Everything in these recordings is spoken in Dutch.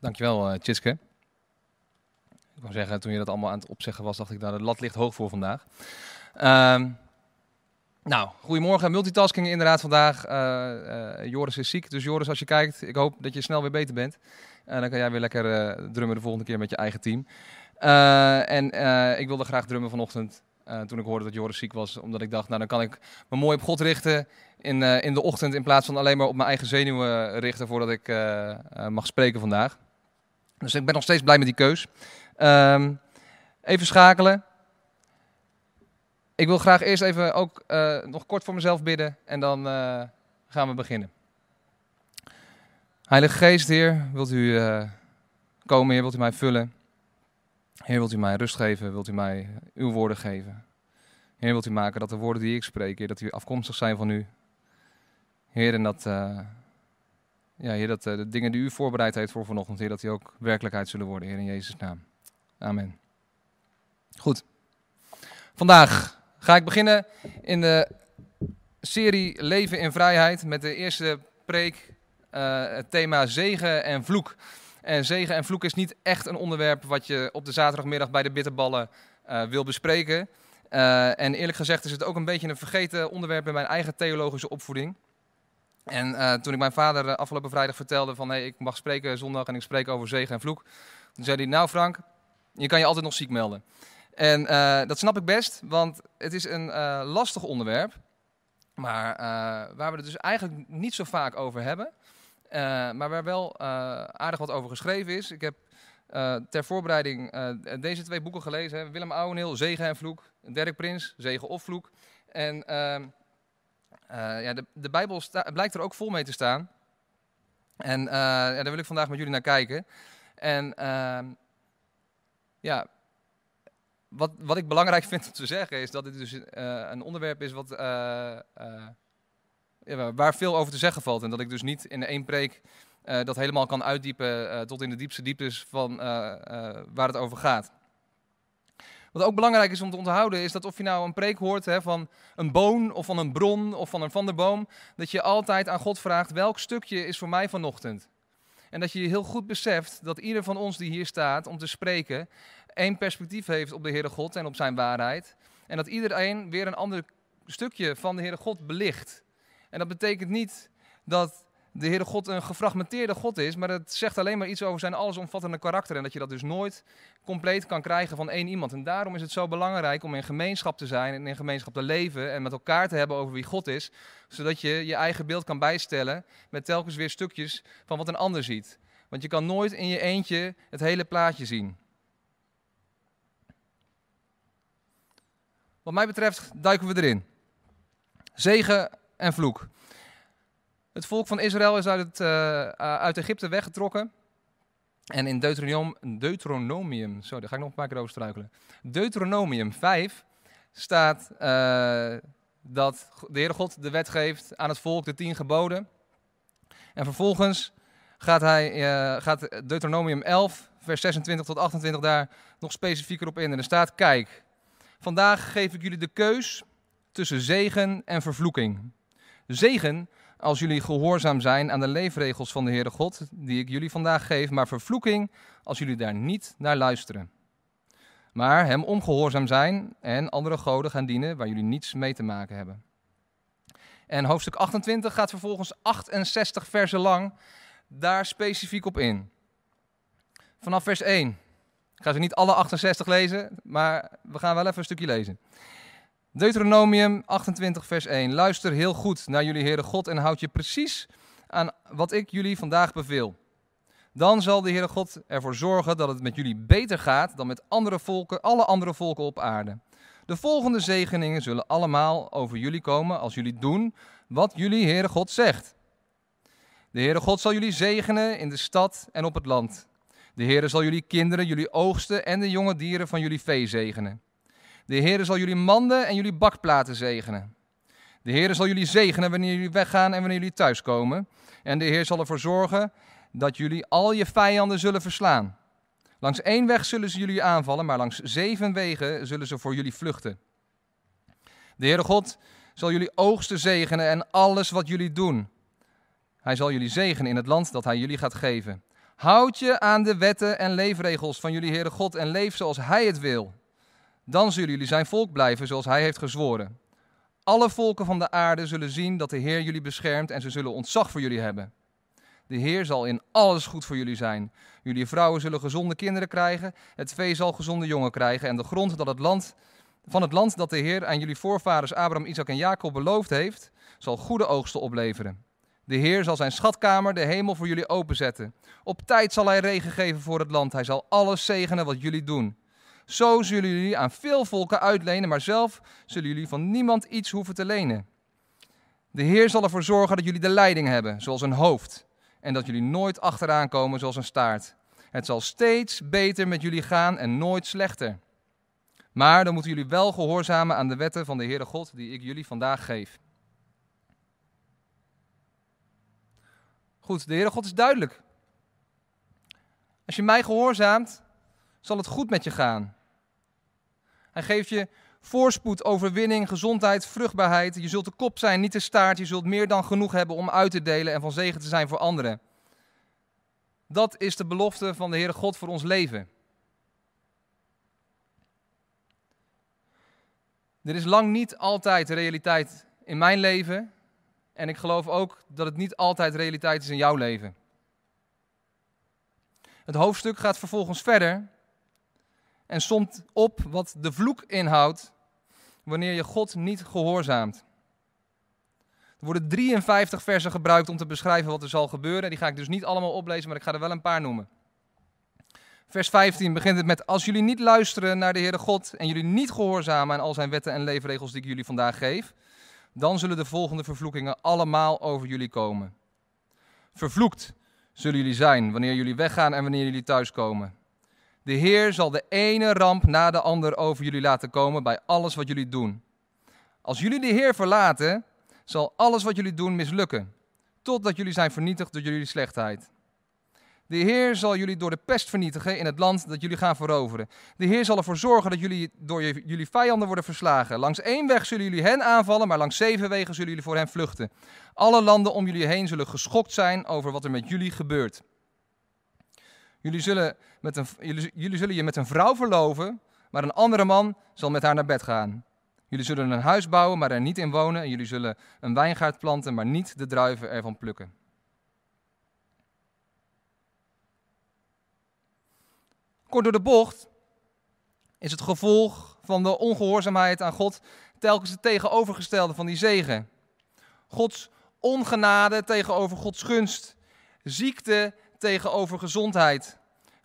Dankjewel, uh. Ik wou zeggen, toen je dat allemaal aan het opzeggen was, dacht ik, nou, de lat ligt hoog voor vandaag. Um, nou, goedemorgen. Multitasking inderdaad vandaag. Uh, uh, Joris is ziek, dus Joris, als je kijkt, ik hoop dat je snel weer beter bent. En dan kan jij weer lekker drummen de volgende keer met je eigen team. en ik wilde graag drummen vanochtend toen ik hoorde dat Joris ziek was. Omdat ik dacht, nou dan kan ik me mooi op God richten in, in de ochtend. In plaats van alleen maar op mijn eigen zenuwen richten voordat ik mag spreken vandaag. Dus ik ben nog steeds blij met die keus. Um, even schakelen. Ik wil graag eerst even ook uh, nog kort voor mezelf bidden en dan uh, gaan we beginnen. Heilige Geest, Heer, wilt u uh, komen, Heer, wilt u mij vullen? Heer, wilt u mij rust geven? Wilt u mij uw woorden geven? Heer, wilt u maken dat de woorden die ik spreek, Heer, dat die afkomstig zijn van u? Heer, en dat, ja, heer, dat de dingen die u voorbereid heeft voor vanochtend, Heer, dat die ook werkelijkheid zullen worden, in Jezus' naam. Amen. Goed. Vandaag ga ik beginnen in de serie Leven in Vrijheid met de eerste preek, uh, het thema zegen en vloek. En zegen en vloek is niet echt een onderwerp wat je op de zaterdagmiddag bij de bitterballen uh, wil bespreken. En eerlijk gezegd is het ook een beetje een vergeten onderwerp in mijn eigen theologische opvoeding. En toen ik mijn vader afgelopen vrijdag vertelde van ik mag spreken zondag en ik spreek over zegen en vloek. Toen zei hij, nou Frank, je kan je altijd nog ziek melden. En uh, dat snap ik best, want het is een lastig onderwerp. Maar waar we het dus eigenlijk niet zo vaak over hebben. maar waar wel aardig wat over geschreven is. Ik heb ter voorbereiding deze twee boeken gelezen. Willem Ouweneel, Zegen en Vloek. Dirk Prins, Zegen of Vloek. En ehm, ja, de, de Bijbel blijkt er ook vol mee te staan. En ja, daar wil ik vandaag met jullie naar kijken. En ehm, ja, wat, wat ik belangrijk vind om te zeggen is dat dit dus uh, een onderwerp is wat, waar veel over te zeggen valt. En dat ik dus niet in één preek dat helemaal kan uitdiepen tot in de diepste dieptes van waar het over gaat. Wat ook belangrijk is om te onthouden is dat of je nou een preek hoort hè, van een boon of van een bron of van een van der boom, dat je altijd aan God vraagt welk stukje is voor mij vanochtend. En dat je heel goed beseft dat ieder van ons die hier staat om te spreken, één perspectief heeft op de Heere God en op zijn waarheid. En dat iedereen weer een ander stukje van de Heere God belicht. En dat betekent niet dat de Heere God een gefragmenteerde God is, maar het zegt alleen maar iets over zijn allesomvattende karakter. En dat je dat dus nooit compleet kan krijgen van één iemand. En daarom is het zo belangrijk om in gemeenschap te zijn en in gemeenschap te leven en met elkaar te hebben over wie God is. Zodat je je eigen beeld kan bijstellen met telkens weer stukjes van wat een ander ziet. Want je kan nooit in je eentje het hele plaatje zien. Wat mij betreft duiken we erin. Zegen en vloek. Het volk van Israël is uit, het, uh, uit Egypte weggetrokken. En in Deuteronomium, Deuteronomium, zo, daar ga ik nog een paar keer over struikelen. Deuteronomium 5 staat uh, dat de Heere God de wet geeft aan het volk, de tien geboden. En vervolgens gaat, hij, gaat Deuteronomium 11, vers 26 tot 28 daar nog specifieker op in. En er staat, kijk, vandaag geef ik jullie de keus tussen zegen en vervloeking. Zegen als jullie gehoorzaam zijn aan de leefregels van de Heere God, die ik jullie vandaag geef, maar vervloeking als jullie daar niet naar luisteren. Maar hem ongehoorzaam zijn en andere goden gaan dienen waar jullie niets mee te maken hebben. En hoofdstuk 28 gaat vervolgens 68 versen lang daar specifiek op in. Vanaf vers 1. Ik ga ze niet alle 68 lezen, maar we gaan wel even een stukje lezen. Deuteronomium 28, vers 1. Luister heel goed naar jullie Heere God en houd je precies aan wat ik jullie vandaag beveel. Dan zal de Heere God ervoor zorgen dat het met jullie beter gaat dan met andere volken, alle andere volken op aarde. De volgende zegeningen zullen allemaal over jullie komen als jullie doen wat jullie Heere God zegt. De Heere God zal jullie zegenen in de stad en op het land. De Heere zal jullie kinderen, jullie oogsten en de jonge dieren van jullie vee zegenen. De Heer zal jullie manden en jullie bakplaten zegenen. De Heer zal jullie zegenen wanneer jullie weggaan en wanneer jullie thuiskomen. En de Heer zal ervoor zorgen dat jullie al je vijanden zullen verslaan. Langs één weg zullen ze jullie aanvallen, maar langs zeven wegen zullen ze voor jullie vluchten. De Heere God zal jullie oogsten zegenen en alles wat jullie doen. Hij zal jullie zegenen in het land dat hij jullie gaat geven. Houd je aan de wetten en leefregels van jullie Heere God en leef zoals Hij het wil. Dan zullen jullie zijn volk blijven zoals Hij heeft gezworen. Alle volken van de aarde zullen zien dat de Heer jullie beschermt en ze zullen ontzag voor jullie hebben. De Heer zal in alles goed voor jullie zijn. Jullie vrouwen zullen gezonde kinderen krijgen, het vee zal gezonde jongen krijgen en de grond dat het land, van het land dat de Heer aan jullie voorvaders Abraham, Isaac en Jacob beloofd heeft, zal goede oogsten opleveren. De Heer zal zijn schatkamer, de hemel, voor jullie openzetten. Op tijd zal hij regen geven voor het land. Hij zal alles zegenen wat jullie doen. Zo zullen jullie aan veel volken uitlenen, maar zelf zullen jullie van niemand iets hoeven te lenen. De Heer zal ervoor zorgen dat jullie de leiding hebben, zoals een hoofd, en dat jullie nooit achteraan komen zoals een staart. Het zal steeds beter met jullie gaan en nooit slechter. Maar dan moeten jullie wel gehoorzamen aan de wetten van de Heere God die ik jullie vandaag geef. Goed, de Heere God is duidelijk. Als je mij gehoorzaamt, zal het goed met je gaan. Hij geeft je voorspoed, overwinning, gezondheid, vruchtbaarheid. Je zult de kop zijn, niet de staart. Je zult meer dan genoeg hebben om uit te delen en van zegen te zijn voor anderen. Dat is de belofte van de Heere God voor ons leven. Dit is lang niet altijd realiteit in mijn leven. En ik geloof ook dat het niet altijd realiteit is in jouw leven. Het hoofdstuk gaat vervolgens verder en somt op wat de vloek inhoudt wanneer je God niet gehoorzaamt. Er worden 53 versen gebruikt om te beschrijven wat er zal gebeuren. Die ga ik dus niet allemaal oplezen, maar ik ga er wel een paar noemen. Vers 15 begint het met: Als jullie niet luisteren naar de Heere God en jullie niet gehoorzamen aan al zijn wetten en leefregels die ik jullie vandaag geef, dan zullen de volgende vervloekingen allemaal over jullie komen. Vervloekt zullen jullie zijn wanneer jullie weggaan en wanneer jullie thuiskomen. De Heer zal de ene ramp na de ander over jullie laten komen bij alles wat jullie doen. Als jullie de Heer verlaten, zal alles wat jullie doen mislukken, totdat jullie zijn vernietigd door jullie slechtheid. De Heer zal jullie door de pest vernietigen in het land dat jullie gaan veroveren. De Heer zal ervoor zorgen dat jullie door jullie vijanden worden verslagen. Langs één weg zullen jullie hen aanvallen, maar langs zeven wegen zullen jullie voor hen vluchten. Alle landen om jullie heen zullen geschokt zijn over wat er met jullie gebeurt. Jullie zullen, met een, jullie, jullie zullen je met een vrouw verloven, maar een andere man zal met haar naar bed gaan. Jullie zullen een huis bouwen, maar er niet in wonen. En jullie zullen een wijngaard planten, maar niet de druiven ervan plukken. Kort door de bocht is het gevolg van de ongehoorzaamheid aan God telkens het tegenovergestelde van die zegen. Gods ongenade tegenover Gods gunst. Ziekte tegenover gezondheid.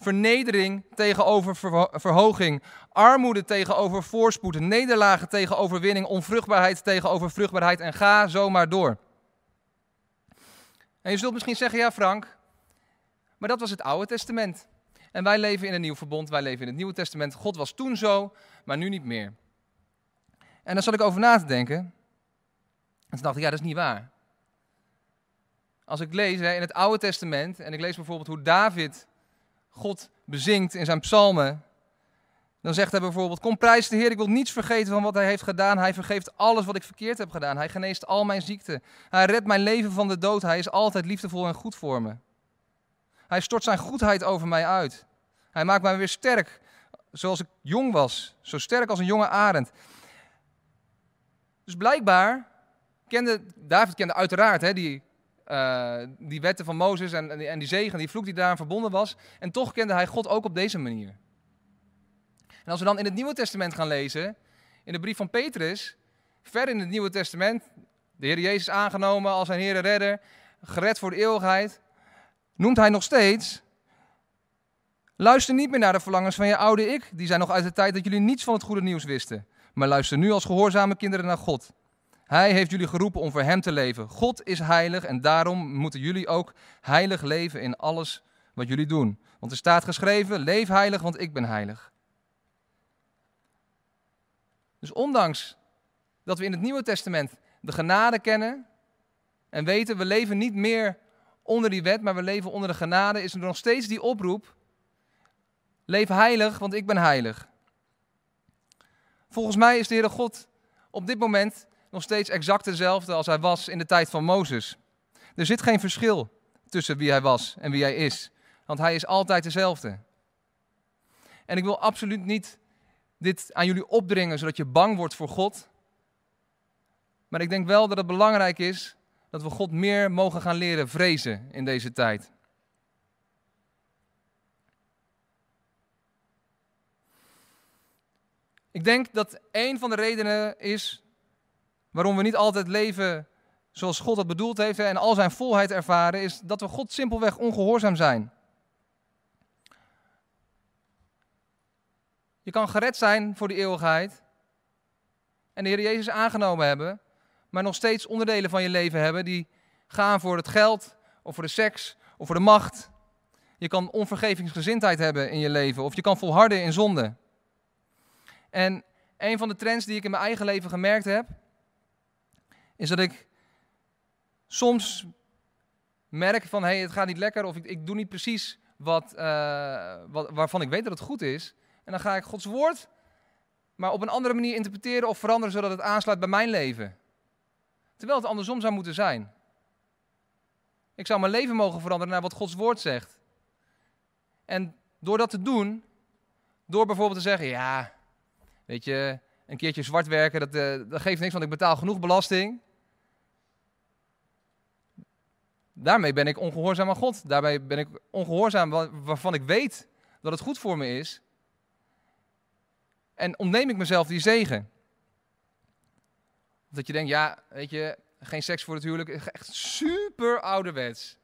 Vernedering tegenover verhoging. Armoede tegenover voorspoed. Nederlagen tegen overwinning. Onvruchtbaarheid tegenover vruchtbaarheid. En ga zo maar door. En je zult misschien zeggen, ja Frank, maar dat was het Oude Testament. En wij leven in een nieuw verbond, wij leven in het Nieuwe Testament. God was toen zo, maar nu niet meer. En daar zat ik over na te denken. En toen dacht ik, ja, dat is niet waar. Als ik lees hè, in het Oude Testament, en ik lees bijvoorbeeld hoe David God bezingt in zijn psalmen, dan zegt hij bijvoorbeeld, kom prijs de Heer, ik wil niets vergeten van wat hij heeft gedaan. Hij vergeeft alles wat ik verkeerd heb gedaan. Hij geneest al mijn ziekten. Hij redt mijn leven van de dood. Hij is altijd liefdevol en goed voor me. Hij stort zijn goedheid over mij uit. Hij maakt mij weer sterk, zoals ik jong was. Zo sterk als een jonge arend. Dus blijkbaar kende David kende uiteraard hè, die, uh, die wetten van Mozes en, en, die, en die zegen, die vloek die daaraan verbonden was. En toch kende hij God ook op deze manier. En als we dan in het Nieuwe Testament gaan lezen, in de brief van Petrus, ver in het Nieuwe Testament, de Heer Jezus aangenomen als zijn Heer en Redder, gered voor de eeuwigheid noemt hij nog steeds. Luister niet meer naar de verlangens van je oude ik. Die zijn nog uit de tijd dat jullie niets van het goede nieuws wisten. Maar luister nu als gehoorzame kinderen naar God. Hij heeft jullie geroepen om voor Hem te leven. God is heilig en daarom moeten jullie ook heilig leven in alles wat jullie doen. Want er staat geschreven, leef heilig, want ik ben heilig. Dus ondanks dat we in het Nieuwe Testament de genade kennen en weten, we leven niet meer onder die wet, maar we leven onder de genade, is er nog steeds die oproep. Leef heilig, want ik ben heilig. Volgens mij is de Heere God op dit moment nog steeds exact dezelfde als hij was in de tijd van Mozes. Er zit geen verschil tussen wie hij was en wie hij is. Want hij is altijd dezelfde. En ik wil absoluut niet dit aan jullie opdringen zodat je bang wordt voor God. Maar ik denk wel dat het belangrijk is dat we God meer mogen gaan leren vrezen in deze tijd. Ik denk dat een van de redenen is waarom we niet altijd leven zoals God het bedoeld heeft en al zijn volheid ervaren, is dat we God simpelweg ongehoorzaam zijn. Je kan gered zijn voor die eeuwigheid en de Heer Jezus aangenomen hebben, maar nog steeds onderdelen van je leven hebben die gaan voor het geld of voor de seks of voor de macht. Je kan onvergevingsgezindheid hebben in je leven of je kan volharden in zonde. En een van de trends die ik in mijn eigen leven gemerkt heb, is dat ik soms merk van hé, hey, het gaat niet lekker of ik, ik doe niet precies wat, uh, wat, waarvan ik weet dat het goed is. En dan ga ik Gods woord maar op een andere manier interpreteren of veranderen zodat het aansluit bij mijn leven. Terwijl het andersom zou moeten zijn. Ik zou mijn leven mogen veranderen naar wat Gods woord zegt. En door dat te doen, door bijvoorbeeld te zeggen, ja, weet je, een keertje zwart werken, dat, uh, dat geeft niks, want ik betaal genoeg belasting. Daarmee ben ik ongehoorzaam aan God. Daarbij ben ik ongehoorzaam waarvan ik weet dat het goed voor me is. En ontneem ik mezelf die zegen. Dat je denkt, ja, weet je, geen seks voor het huwelijk. Echt super ouderwets.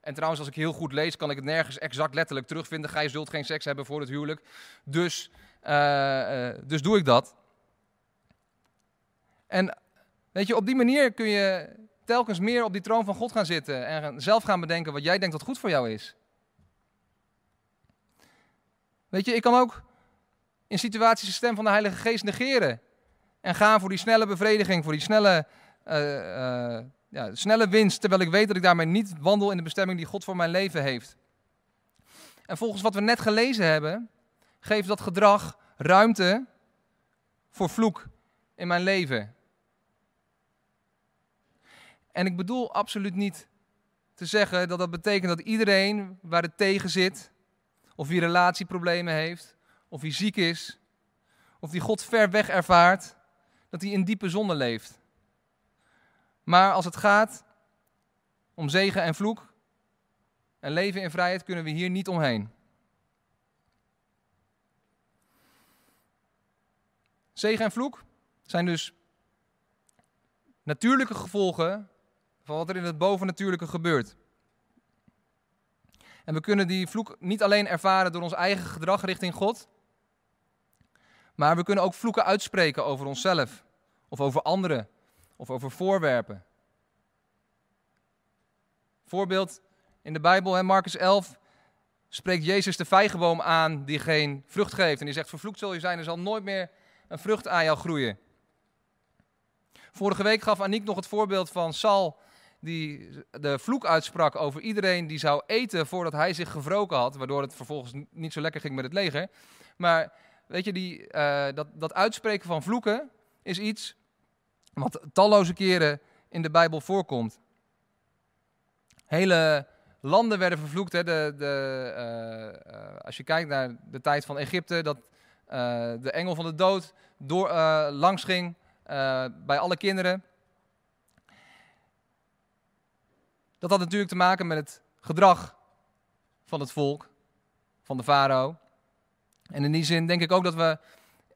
En trouwens, als ik heel goed lees, kan ik het nergens exact letterlijk terugvinden. Gij zult geen seks hebben voor het huwelijk. Dus, uh, uh, dus doe ik dat. En weet je, op die manier kun je telkens meer op die troon van God gaan zitten. En zelf gaan bedenken wat jij denkt dat goed voor jou is. Weet je, ik kan ook in situaties de stem van de Heilige Geest negeren. En gaan voor die snelle bevrediging, voor die snelle, uh, uh, ja, snelle winst. Terwijl ik weet dat ik daarmee niet wandel in de bestemming die God voor mijn leven heeft. En volgens wat we net gelezen hebben, geeft dat gedrag ruimte voor vloek in mijn leven. En ik bedoel absoluut niet te zeggen dat dat betekent dat iedereen waar het tegen zit, of wie relatieproblemen heeft, of wie ziek is, of die God ver weg ervaart, dat hij in diepe zonde leeft. Maar als het gaat om zegen en vloek en leven in vrijheid, kunnen we hier niet omheen. Zegen en vloek zijn dus natuurlijke gevolgen van wat er in het bovennatuurlijke gebeurt. En we kunnen die vloek niet alleen ervaren door ons eigen gedrag richting God, maar we kunnen ook vloeken uitspreken over onszelf, of over anderen, of over voorwerpen. Voorbeeld in de Bijbel, in Marcus 11, spreekt Jezus de vijgenboom aan die geen vrucht geeft. En die zegt, vervloekt zul je zijn, er zal nooit meer een vrucht aan jou groeien. Vorige week gaf Aniek nog het voorbeeld van Sal, die de vloek uitsprak over iedereen die zou eten voordat hij zich gewroken had, waardoor het vervolgens niet zo lekker ging met het leger. Maar weet je, die, uh, dat, dat uitspreken van vloeken is iets wat talloze keren in de Bijbel voorkomt. Hele landen werden vervloekt. Hè. De, de, uh, uh, als je kijkt naar de tijd van Egypte, dat de engel van de dood door, langs ging bij alle kinderen. Dat had natuurlijk te maken met het gedrag van het volk, van de farao. En in die zin denk ik ook dat we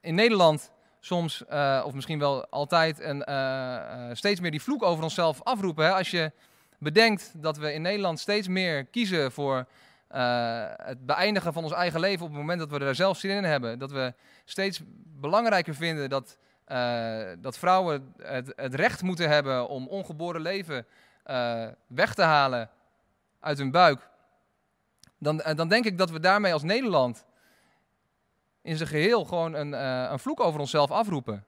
in Nederland soms, uh, of misschien wel altijd, een, uh, uh, steeds meer die vloek over onszelf afroepen. Hè? Als je bedenkt dat we in Nederland steeds meer kiezen voor het beëindigen van ons eigen leven op het moment dat we er zelf zin in hebben. Dat we steeds belangrijker vinden dat, dat vrouwen het, het, recht moeten hebben om ongeboren leven weg te halen uit hun buik. Dan, dan denk ik dat we daarmee als Nederland in zijn geheel gewoon een, uh, een vloek over onszelf afroepen.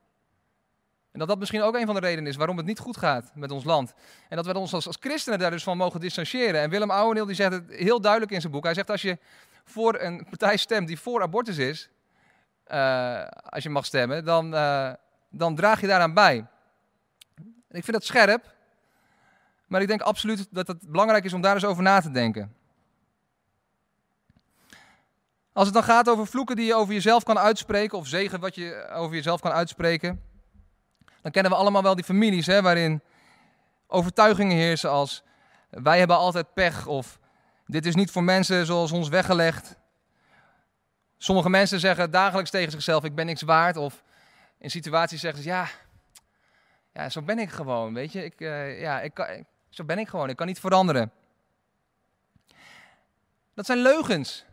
En dat dat misschien ook een van de redenen is waarom het niet goed gaat met ons land. En dat we ons als, als christenen daar dus van mogen distancieren. En Willem Ouweneel die zegt het heel duidelijk in zijn boek. Hij zegt als je voor een partij stemt die voor abortus is, als je mag stemmen, dan, dan draag je daaraan bij. ik vind dat scherp, maar ik denk absoluut dat het belangrijk is om daar eens over na te denken. Als het dan gaat over vloeken die je over jezelf kan uitspreken, of zegen wat je over jezelf kan uitspreken, dan kennen we allemaal wel die families hè, waarin overtuigingen heersen als wij hebben altijd pech of dit is niet voor mensen zoals ons weggelegd. Sommige mensen zeggen dagelijks tegen zichzelf ik ben niks waard of in situaties zeggen ze ja, ja zo ben ik gewoon, weet je. Ik, uh, ja, ik kan, zo ben ik gewoon, ik kan niet veranderen. Dat zijn leugens.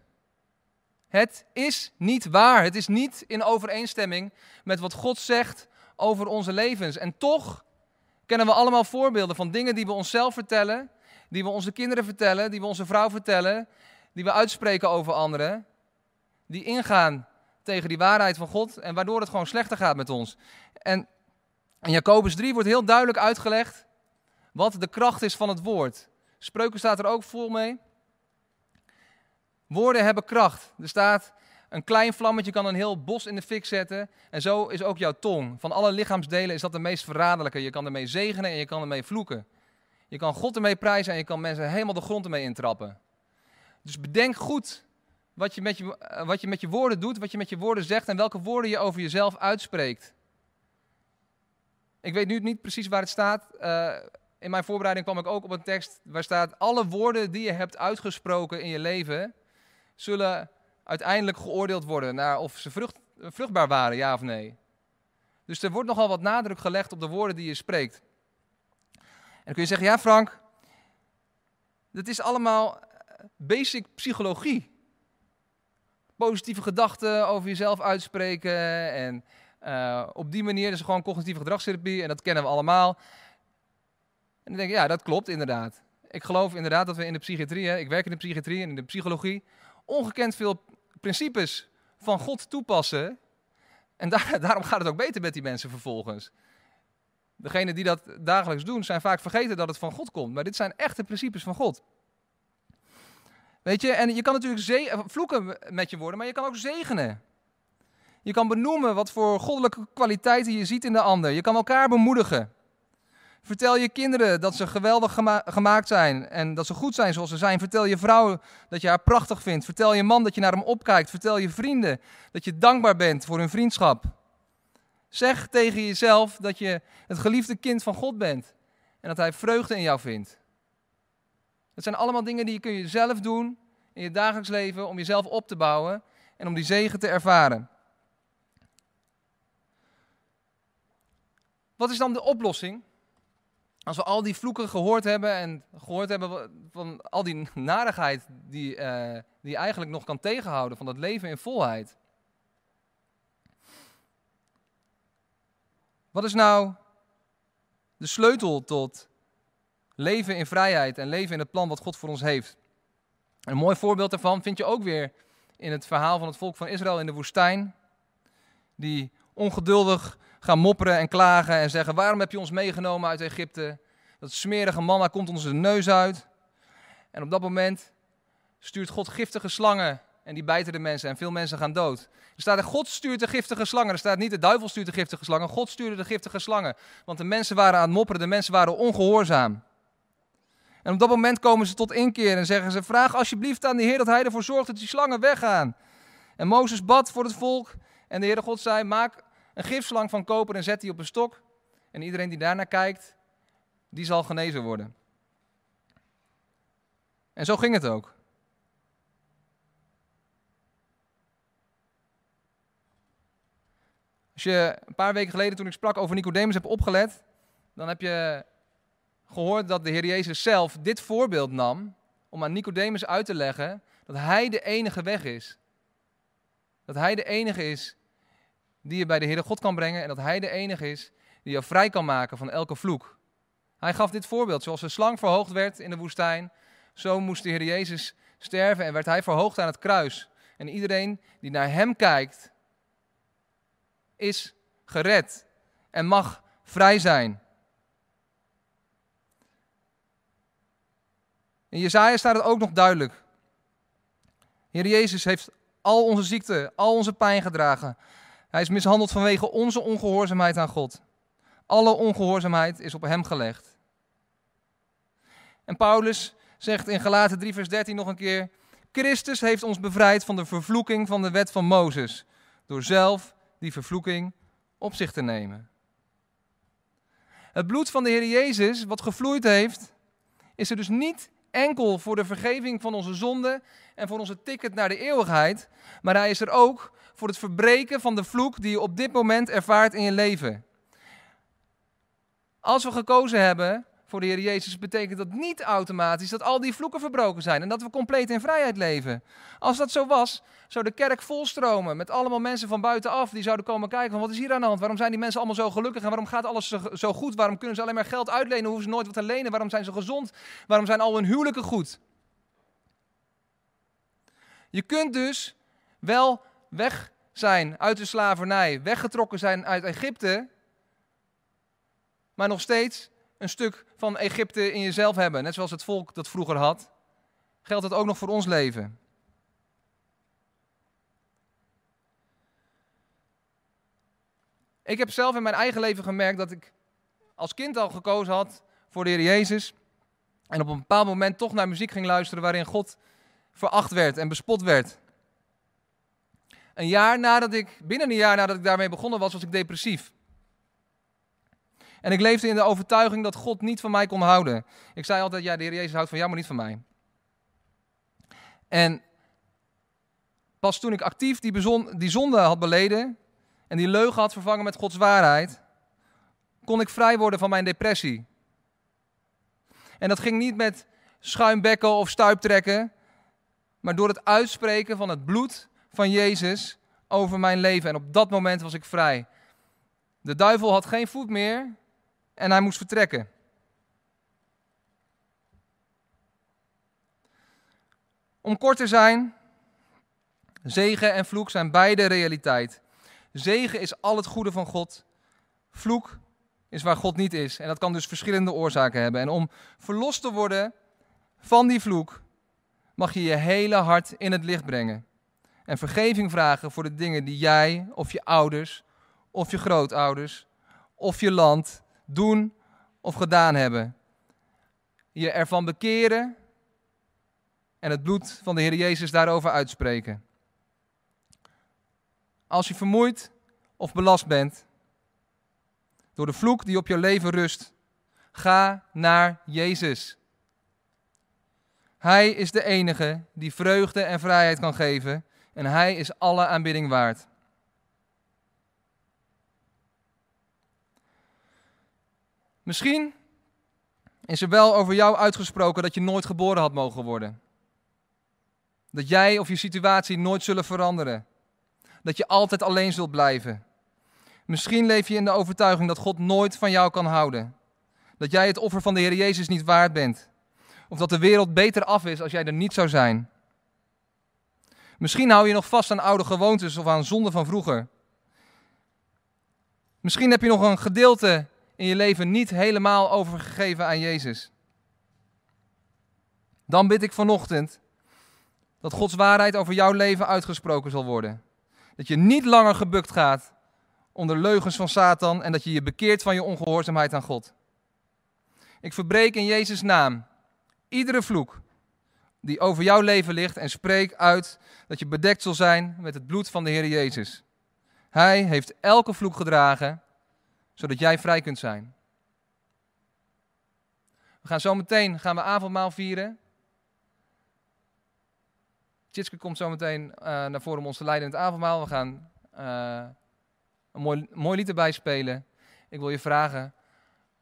Het is niet waar. Het is niet in overeenstemming met wat God zegt over onze levens. En toch kennen we allemaal voorbeelden van dingen die we onszelf vertellen, die we onze kinderen vertellen, die we onze vrouw vertellen, die we uitspreken over anderen, die ingaan tegen die waarheid van God en waardoor het gewoon slechter gaat met ons. En in Jacobus 3 wordt heel duidelijk uitgelegd wat de kracht is van het woord. Spreuken staat er ook vol mee. Woorden hebben kracht. Er staat, een klein vlammetje kan een heel bos in de fik zetten. En zo is ook jouw tong. Van alle lichaamsdelen is dat de meest verraderlijke. Je kan ermee zegenen en je kan ermee vloeken. Je kan God ermee prijzen en je kan mensen helemaal de grond ermee intrappen. Dus bedenk goed wat je, met je, eh, wat je met je woorden doet, wat je met je woorden zegt en welke woorden je over jezelf uitspreekt. Ik weet nu niet precies waar het staat. Uh, in mijn voorbereiding kwam ik ook op een tekst waar staat: Alle woorden die je hebt uitgesproken in je leven zullen uiteindelijk geoordeeld worden naar of ze vrucht, vruchtbaar waren, ja of nee. Dus er wordt nogal wat nadruk gelegd op de woorden die je spreekt. En dan kun je zeggen: Ja, Frank, dat is allemaal basic psychologie. Positieve gedachten over jezelf uitspreken en uh, op die manier is gewoon cognitieve gedragstherapie en dat kennen we allemaal. En dan denk ik, ja, dat klopt inderdaad. Ik geloof inderdaad dat we in de psychiatrie, hè, ik werk in de psychiatrie en in de psychologie, ongekend veel principes van God toepassen. En daar, daarom gaat het ook beter met die mensen vervolgens. Degenen die dat dagelijks doen, zijn vaak vergeten dat het van God komt. Maar dit zijn echte principes van God. Weet je, en je kan natuurlijk vloeken met je woorden, maar je kan ook zegenen. Je kan benoemen wat voor goddelijke kwaliteiten je ziet in de ander. Je kan elkaar bemoedigen. Vertel je kinderen dat ze geweldig gemaakt zijn en dat ze goed zijn zoals ze zijn. Vertel je vrouw dat je haar prachtig vindt. Vertel je man dat je naar hem opkijkt. Vertel je vrienden dat je dankbaar bent voor hun vriendschap. Zeg tegen jezelf dat je het geliefde kind van God bent en dat hij vreugde in jou vindt. Dat zijn allemaal dingen die je kun je zelf doen in je dagelijks leven om jezelf op te bouwen en om die zegen te ervaren. Wat is dan de oplossing? Als we al die vloeken gehoord hebben en gehoord hebben van al die narigheid die, uh, die eigenlijk nog kan tegenhouden van dat leven in volheid. Wat is nou de sleutel tot leven in vrijheid en leven in het plan wat God voor ons heeft? Een mooi voorbeeld daarvan vind je ook weer in het verhaal van het volk van Israël in de woestijn. Die ongeduldig gaan mopperen en klagen en zeggen: Waarom heb je ons meegenomen uit Egypte? Dat smerige manna komt ons de neus uit. En op dat moment stuurt God giftige slangen en die bijten de mensen en veel mensen gaan dood. Er staat God stuurt de giftige slangen. Er staat niet, de duivel stuurt de giftige slangen. God stuurde de giftige slangen. Want de mensen waren aan het mopperen, de mensen waren ongehoorzaam. En op dat moment komen ze tot inkeer en zeggen ze, vraag alsjeblieft aan de Heer dat hij ervoor zorgt dat die slangen weggaan. En Mozes bad voor het volk en de Heere God zei, maak een gifslang van koper en zet die op een stok. En iedereen die daarnaar kijkt, die zal genezen worden. En zo ging het ook. Als je een paar weken geleden toen ik sprak over Nicodemus hebt opgelet, dan heb je gehoord dat de Heer Jezus zelf dit voorbeeld nam om aan Nicodemus uit te leggen dat hij de enige weg is. Dat hij de enige is die je bij de Heere God kan brengen en dat Hij de enige is die jou vrij kan maken van elke vloek. Hij gaf dit voorbeeld. Zoals de slang verhoogd werd in de woestijn, zo moest de Heer Jezus sterven en werd Hij verhoogd aan het kruis. En iedereen die naar Hem kijkt, is gered en mag vrij zijn. In Jezaja staat het ook nog duidelijk. Heer Jezus heeft al onze ziekte, al onze pijn gedragen. Hij is mishandeld vanwege onze ongehoorzaamheid aan God. Alle ongehoorzaamheid is op hem gelegd. En Paulus zegt in Galaten 3, vers 13 nog een keer: Christus heeft ons bevrijd van de vervloeking van de wet van Mozes. Door zelf die vervloeking op zich te nemen. Het bloed van de Heer Jezus, wat gevloeid heeft, is er dus niet enkel voor de vergeving van onze zonden en voor onze ticket naar de eeuwigheid, maar hij is er ook voor het verbreken van de vloek die je op dit moment ervaart in je leven. Als we gekozen hebben voor de Heer Jezus, betekent dat niet automatisch dat al die vloeken verbroken zijn en dat we compleet in vrijheid leven. Als dat zo was, zou de kerk volstromen met allemaal mensen van buitenaf die zouden komen kijken van wat is hier aan de hand? Waarom zijn die mensen allemaal zo gelukkig en waarom gaat alles zo goed? Waarom kunnen ze alleen maar geld uitlenen? Hoeven ze nooit wat te lenen? Waarom zijn ze gezond? Waarom zijn al hun huwelijken goed? Je kunt dus wel weg zijn uit de slavernij, weggetrokken zijn uit Egypte, maar nog steeds een stuk van Egypte in jezelf hebben, net zoals het volk dat vroeger had, geldt het ook nog voor ons leven. Ik heb zelf in mijn eigen leven gemerkt dat ik als kind al gekozen had voor de Heer Jezus. En op een bepaald moment toch naar muziek ging luisteren waarin God veracht werd en bespot werd. Een jaar nadat ik, binnen een jaar nadat ik daarmee begonnen was, was ik depressief. En ik leefde in de overtuiging dat God niet van mij kon houden. Ik zei altijd, ja, de Heer Jezus houdt van jou, maar niet van mij. En pas toen ik actief die, die zonde had beleden en die leugen had vervangen met Gods waarheid, kon ik vrij worden van mijn depressie. En dat ging niet met schuimbekken of stuiptrekken, maar door het uitspreken van het bloed van Jezus over mijn leven. En op dat moment was ik vrij. De duivel had geen voet meer en hij moest vertrekken. Om kort te zijn, zegen en vloek zijn beide realiteit. Zegen is al het goede van God. Vloek is waar God niet is. En dat kan dus verschillende oorzaken hebben. En om verlost te worden van die vloek, mag je je hele hart in het licht brengen. En vergeving vragen voor de dingen die jij of je ouders of je grootouders of je land doen of gedaan hebben. Je ervan bekeren en het bloed van de Heer Jezus daarover uitspreken. Als je vermoeid of belast bent door de vloek die op je leven rust, ga naar Jezus. Hij is de enige die vreugde en vrijheid kan geven en hij is alle aanbidding waard. Misschien is er wel over jou uitgesproken dat je nooit geboren had mogen worden. Dat jij of je situatie nooit zullen veranderen. Dat je altijd alleen zult blijven. Misschien leef je in de overtuiging dat God nooit van jou kan houden. Dat jij het offer van de Heer Jezus niet waard bent. Of dat de wereld beter af is als jij er niet zou zijn. Misschien hou je nog vast aan oude gewoontes of aan zonden van vroeger. Misschien heb je nog een gedeelte in je leven niet helemaal overgegeven aan Jezus. Dan bid ik vanochtend dat Gods waarheid over jouw leven uitgesproken zal worden. Dat je niet langer gebukt gaat onder leugens van Satan en dat je je bekeert van je ongehoorzaamheid aan God. Ik verbreek in Jezus' naam iedere vloek die over jouw leven ligt en spreek uit dat je bedekt zal zijn met het bloed van de Heer Jezus. Hij heeft elke vloek gedragen zodat jij vrij kunt zijn. We gaan zo meteen gaan we avondmaal vieren. Tjitske komt zo meteen uh, naar voren om ons te leiden in het avondmaal. We gaan uh, een mooi, mooi lied erbij spelen. Ik wil je vragen,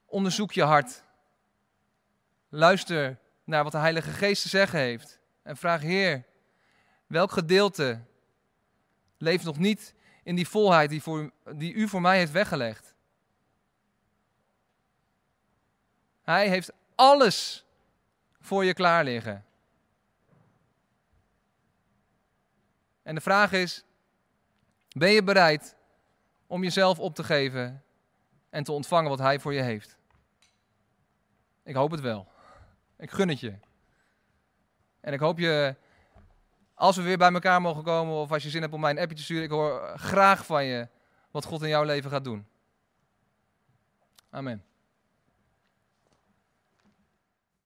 onderzoek je hart. Luister naar wat de Heilige Geest te zeggen heeft. En vraag, Heer, welk gedeelte leeft nog niet in die volheid die, voor, die u voor mij heeft weggelegd? Hij heeft alles voor je klaar liggen. En de vraag is: ben je bereid om jezelf op te geven en te ontvangen wat Hij voor je heeft? Ik hoop het wel. Ik gun het je. En ik hoop je, als we weer bij elkaar mogen komen, of als je zin hebt om mij een appje te sturen, ik hoor graag van je wat God in jouw leven gaat doen. Amen.